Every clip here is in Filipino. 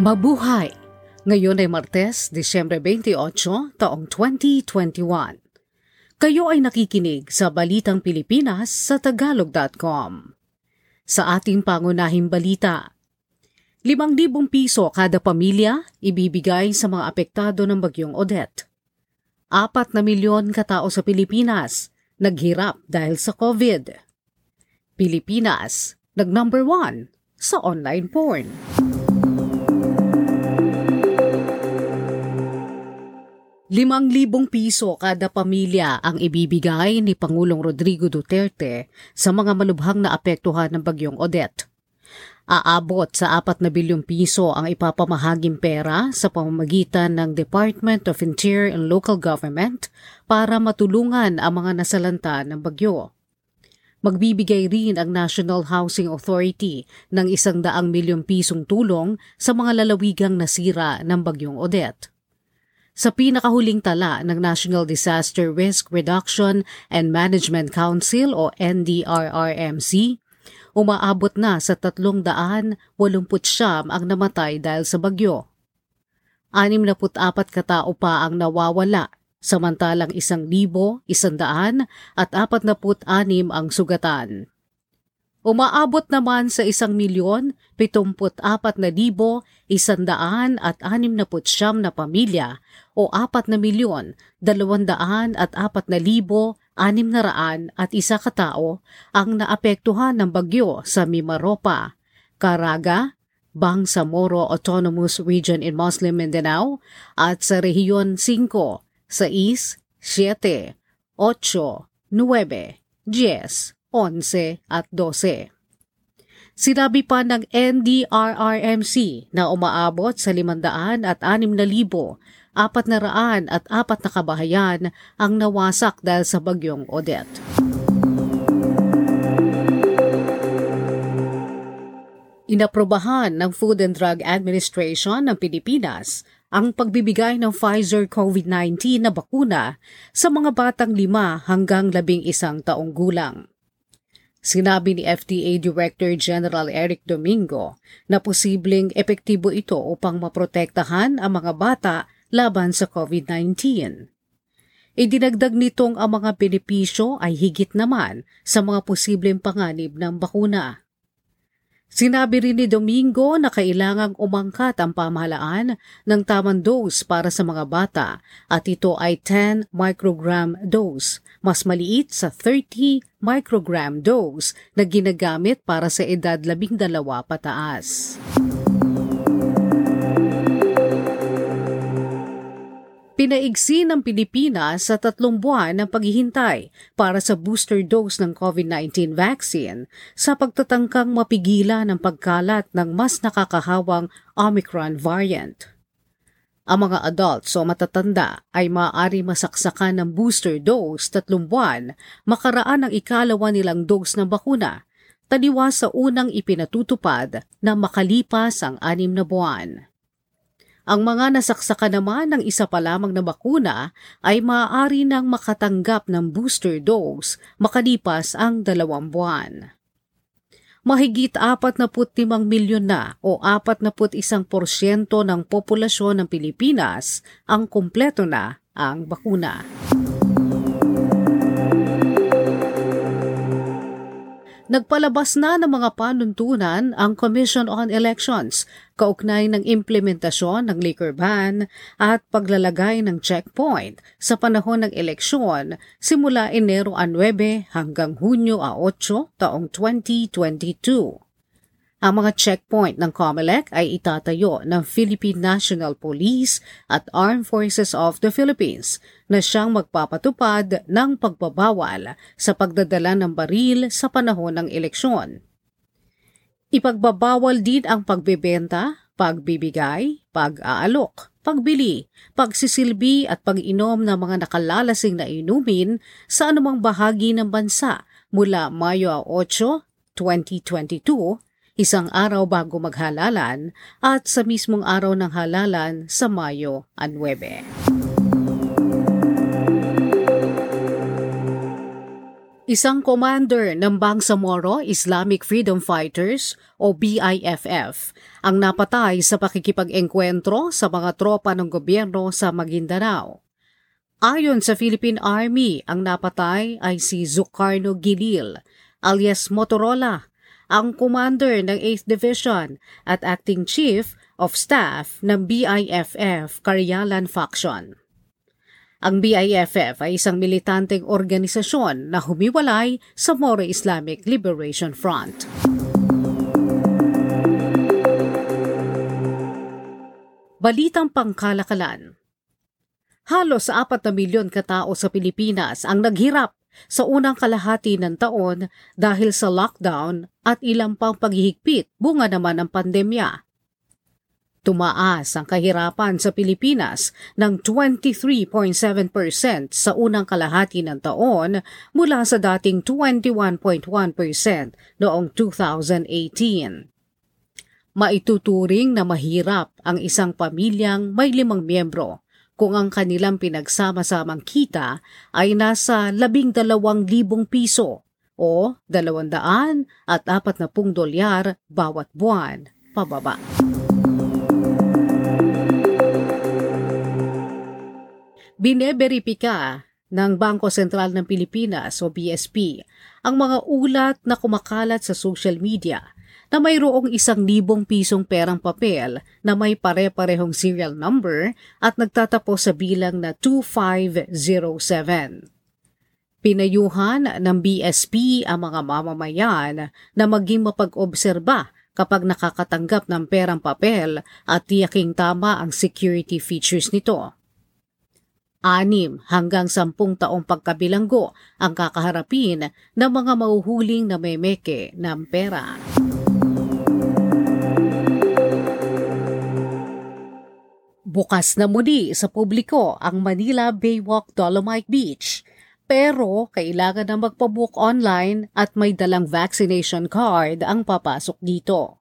Mabuhay! Ngayon ay Martes, Disyembre 28, taong 2021. Kayo ay nakikinig sa Balitang Pilipinas sa Tagalog.com. Sa ating pangunahing balita, 5,000 piso kada pamilya ibibigay sa mga apektado ng bagyong Odette. Apat na milyon katao sa Pilipinas naghirap dahil sa COVID. Pilipinas, nag-number one sa online porn. 5,000 piso kada pamilya ang ibibigay ni Pangulong Rodrigo Duterte sa mga malubhang na apektuhan ng bagyong Odette. Aabot sa 4 na bilyong piso ang ipapamahaging pera sa pamamagitan ng Department of Interior and Local Government para matulungan ang mga nasalanta ng bagyo. Magbibigay rin ang National Housing Authority ng isang daang milyong pisong tulong sa mga lalawigang nasira ng bagyong Odette. Sa pinakahuling tala ng National Disaster Risk Reduction and Management Council o NDRRMC, umaabot na sa 389 ang namatay dahil sa bagyo. 64 katao pa ang nawawala, samantalang 1,100 at 46 ang sugatan. Umaabot naman sa isang milyon, pitumput apat na libo, isandaan at anim na putsyam na pamilya o apat na milyon, dalawandaan at apat na libo, anim na raan at isa katao ang naapektuhan ng bagyo sa Mimaropa, Caraga, Bangsamoro Autonomous Region in Muslim Mindanao at sa Rehiyon 5, 6, 7, 8, 9, 10, 11 at 12. Sinabi pa ng NDRRMC na umaabot sa 500 at 6,000 apat na raan at apat na kabahayan ang nawasak dahil sa bagyong Odette. Inaprobahan ng Food and Drug Administration ng Pilipinas ang pagbibigay ng Pfizer COVID-19 na bakuna sa mga batang lima hanggang labing isang taong gulang. Sinabi ni FDA Director General Eric Domingo na posibleng epektibo ito upang maprotektahan ang mga bata laban sa COVID-19. Idinagdag nitong ang mga benepisyo ay higit naman sa mga posibleng panganib ng bakuna. Sinabi rin ni Domingo na kailangang umangkat ang pamahalaan ng tamang dose para sa mga bata at ito ay 10 microgram dose, mas maliit sa 30 microgram dose na ginagamit para sa edad 12 pataas. Pinaigsi ng Pilipinas sa tatlong buwan ng paghihintay para sa booster dose ng COVID-19 vaccine sa pagtatangkang mapigilan ang pagkalat ng mas nakakahawang Omicron variant. Ang mga adults o matatanda ay maaari masaksakan ng booster dose tatlong buwan makaraan ng ikalawa nilang dose ng bakuna, taliwas sa unang ipinatutupad na makalipas ang anim na buwan. Ang mga nasaksakan naman ng isa pa lamang na bakuna ay maaari nang makatanggap ng booster dose makalipas ang dalawang buwan. Mahigit 45 milyon na o 41% ng populasyon ng Pilipinas ang kumpleto na ang bakuna. Nagpalabas na ng mga panuntunan ang Commission on Elections kaugnay ng implementasyon ng liquor ban at paglalagay ng checkpoint sa panahon ng eleksyon simula Enero 9 hanggang Hunyo 8 taong 2022. Ang mga checkpoint ng COMELEC ay itatayo ng Philippine National Police at Armed Forces of the Philippines na siyang magpapatupad ng pagbabawal sa pagdadala ng baril sa panahon ng eleksyon. Ipagbabawal din ang pagbebenta, pagbibigay, pag-aalok, pagbili, pagsisilbi at pag-inom ng mga nakalalasing na inumin sa anumang bahagi ng bansa mula Mayo 8, 2022 isang araw bago maghalalan at sa mismong araw ng halalan sa Mayo 9. Isang commander ng Bangsamoro Islamic Freedom Fighters o BIFF ang napatay sa pakikipag-engkwentro sa mga tropa ng gobyerno sa Maguindanao. Ayon sa Philippine Army, ang napatay ay si Zucarno Gilil alias Motorola, ang commander ng 8th Division at acting chief of staff ng BIFF Karyalan Faction. Ang BIFF ay isang militanteng organisasyon na humiwalay sa Moro Islamic Liberation Front. Balitang pangkalakalan Halos sa apat na milyon katao sa Pilipinas ang naghirap sa unang kalahati ng taon dahil sa lockdown at ilang pang paghihigpit bunga naman ng pandemya. Tumaas ang kahirapan sa Pilipinas ng 23.7% sa unang kalahati ng taon mula sa dating 21.1% noong 2018. Maituturing na mahirap ang isang pamilyang may limang miyembro kung ang kanilang pinagsama-samang kita ay nasa 12,000 piso o 200 at 40 dolyar bawat buwan pababa. Bineberipika ng Bangko Sentral ng Pilipinas o BSP ang mga ulat na kumakalat sa social media na mayroong isang libong pisong perang papel na may pare-parehong serial number at nagtatapos sa bilang na 2507. Pinayuhan ng BSP ang mga mamamayan na maging mapag-obserba kapag nakakatanggap ng perang papel at tiyaking tama ang security features nito anim hanggang sampung taong pagkabilanggo ang kakaharapin ng mga mauhuling na may meke ng pera. Bukas na muli sa publiko ang Manila Baywalk Dolomite Beach pero kailangan na magpabook online at may dalang vaccination card ang papasok dito.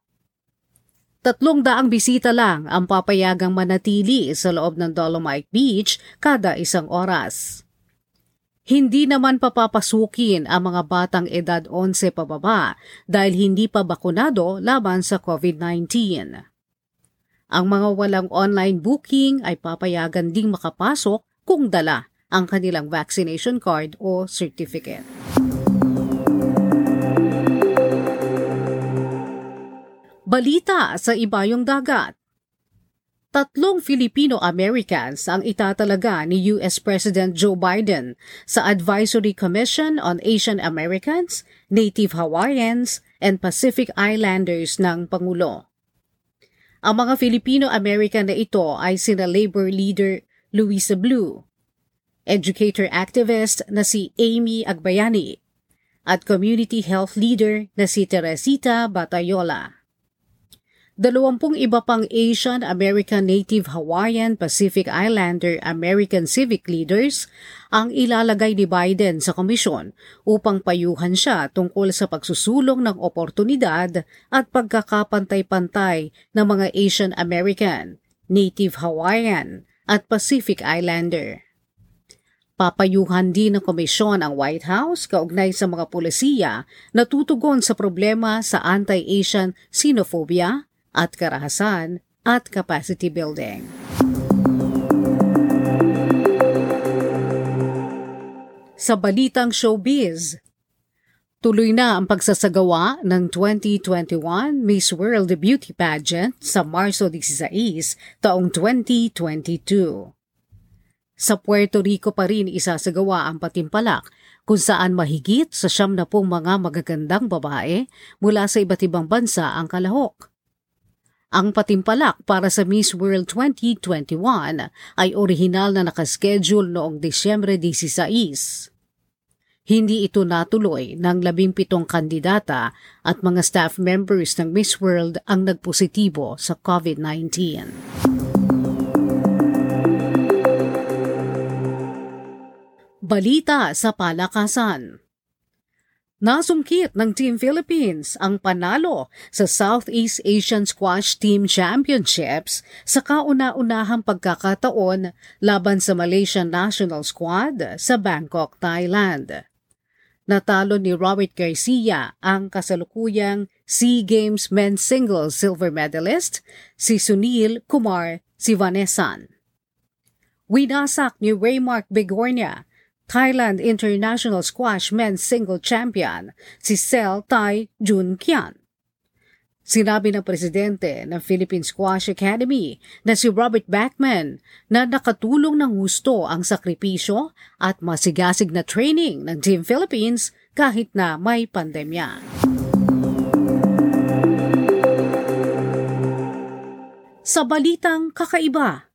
Tatlong daang bisita lang ang papayagang manatili sa loob ng Dolomite Beach kada isang oras. Hindi naman papapasukin ang mga batang edad 11 pababa dahil hindi pa bakunado laban sa COVID-19. Ang mga walang online booking ay papayagan ding makapasok kung dala ang kanilang vaccination card o certificate. Balita sa ibayong dagat. Tatlong Filipino-Americans ang itatalaga ni US President Joe Biden sa Advisory Commission on Asian Americans, Native Hawaiians, and Pacific Islanders ng Pangulo. Ang mga Filipino-American na ito ay sina labor leader Luisa Blue, educator activist na si Amy Agbayani, at community health leader na si Teresita Batayola. Dalawampung iba pang Asian, American Native Hawaiian, Pacific Islander, American civic leaders ang ilalagay ni Biden sa komisyon upang payuhan siya tungkol sa pagsusulong ng oportunidad at pagkakapantay-pantay ng mga Asian American, Native Hawaiian at Pacific Islander. Papayuhan din ng komisyon ang White House kaugnay sa mga pulisiya na tutugon sa problema sa anti-Asian xenophobia, at karahasan at capacity building. Sa balitang showbiz, tuloy na ang pagsasagawa ng 2021 Miss World Beauty Pageant sa Marso 16, taong 2022. Sa Puerto Rico pa rin isasagawa ang patimpalak kung saan mahigit sa siyam na pong mga magagandang babae mula sa iba't ibang bansa ang kalahok. Ang patimpalak para sa Miss World 2021 ay orihinal na nakaschedule noong Disyembre 16. Hindi ito natuloy ng labing pitong kandidata at mga staff members ng Miss World ang nagpositibo sa COVID-19. Balita sa Palakasan Nasungkit ng Team Philippines ang panalo sa Southeast Asian Squash Team Championships sa kauna-unahang pagkakataon laban sa Malaysian National Squad sa Bangkok, Thailand. Natalo ni Robert Garcia ang kasalukuyang SEA Games Men's Singles Silver Medalist, si Sunil Kumar Sivanesan. Winasak ni Raymark Bigornia, Thailand International Squash Men's Single Champion, si Sel Tai Jun Kian. Sinabi ng presidente ng Philippine Squash Academy na si Robert Backman na nakatulong ng husto ang sakripisyo at masigasig na training ng Team Philippines kahit na may pandemya. Sa balitang kakaiba,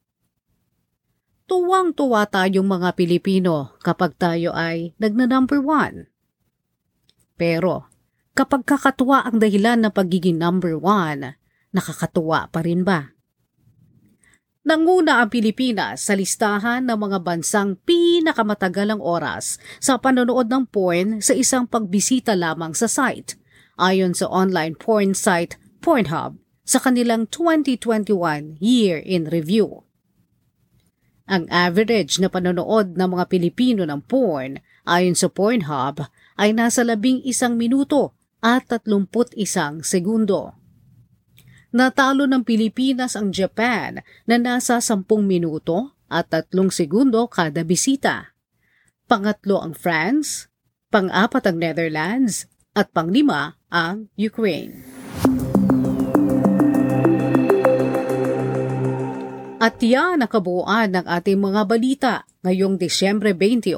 tuwang-tuwa tayong mga Pilipino kapag tayo ay nagna-number one. Pero Kapag kakatuwa ang dahilan ng pagiging number one, nakakatuwa pa rin ba? Nanguna ang Pilipinas sa listahan ng mga bansang pinakamatagal ang oras sa panonood ng porn sa isang pagbisita lamang sa site, ayon sa online porn site Pornhub sa kanilang 2021 Year in Review. Ang average na panonood ng mga Pilipino ng porn ayon sa Pornhub ay nasa labing isang minuto at 31 segundo. Natalo ng Pilipinas ang Japan na nasa 10 minuto at 3 segundo kada bisita. Pangatlo ang France, pang-apat ang Netherlands, at panglima ang Ukraine. At yan ang kabuuan ng ating mga balita ngayong Desyembre 28,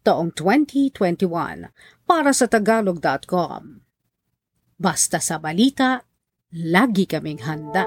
taong 2021 para sa tagalog.com. Basta sa balita, lagi kaming handa.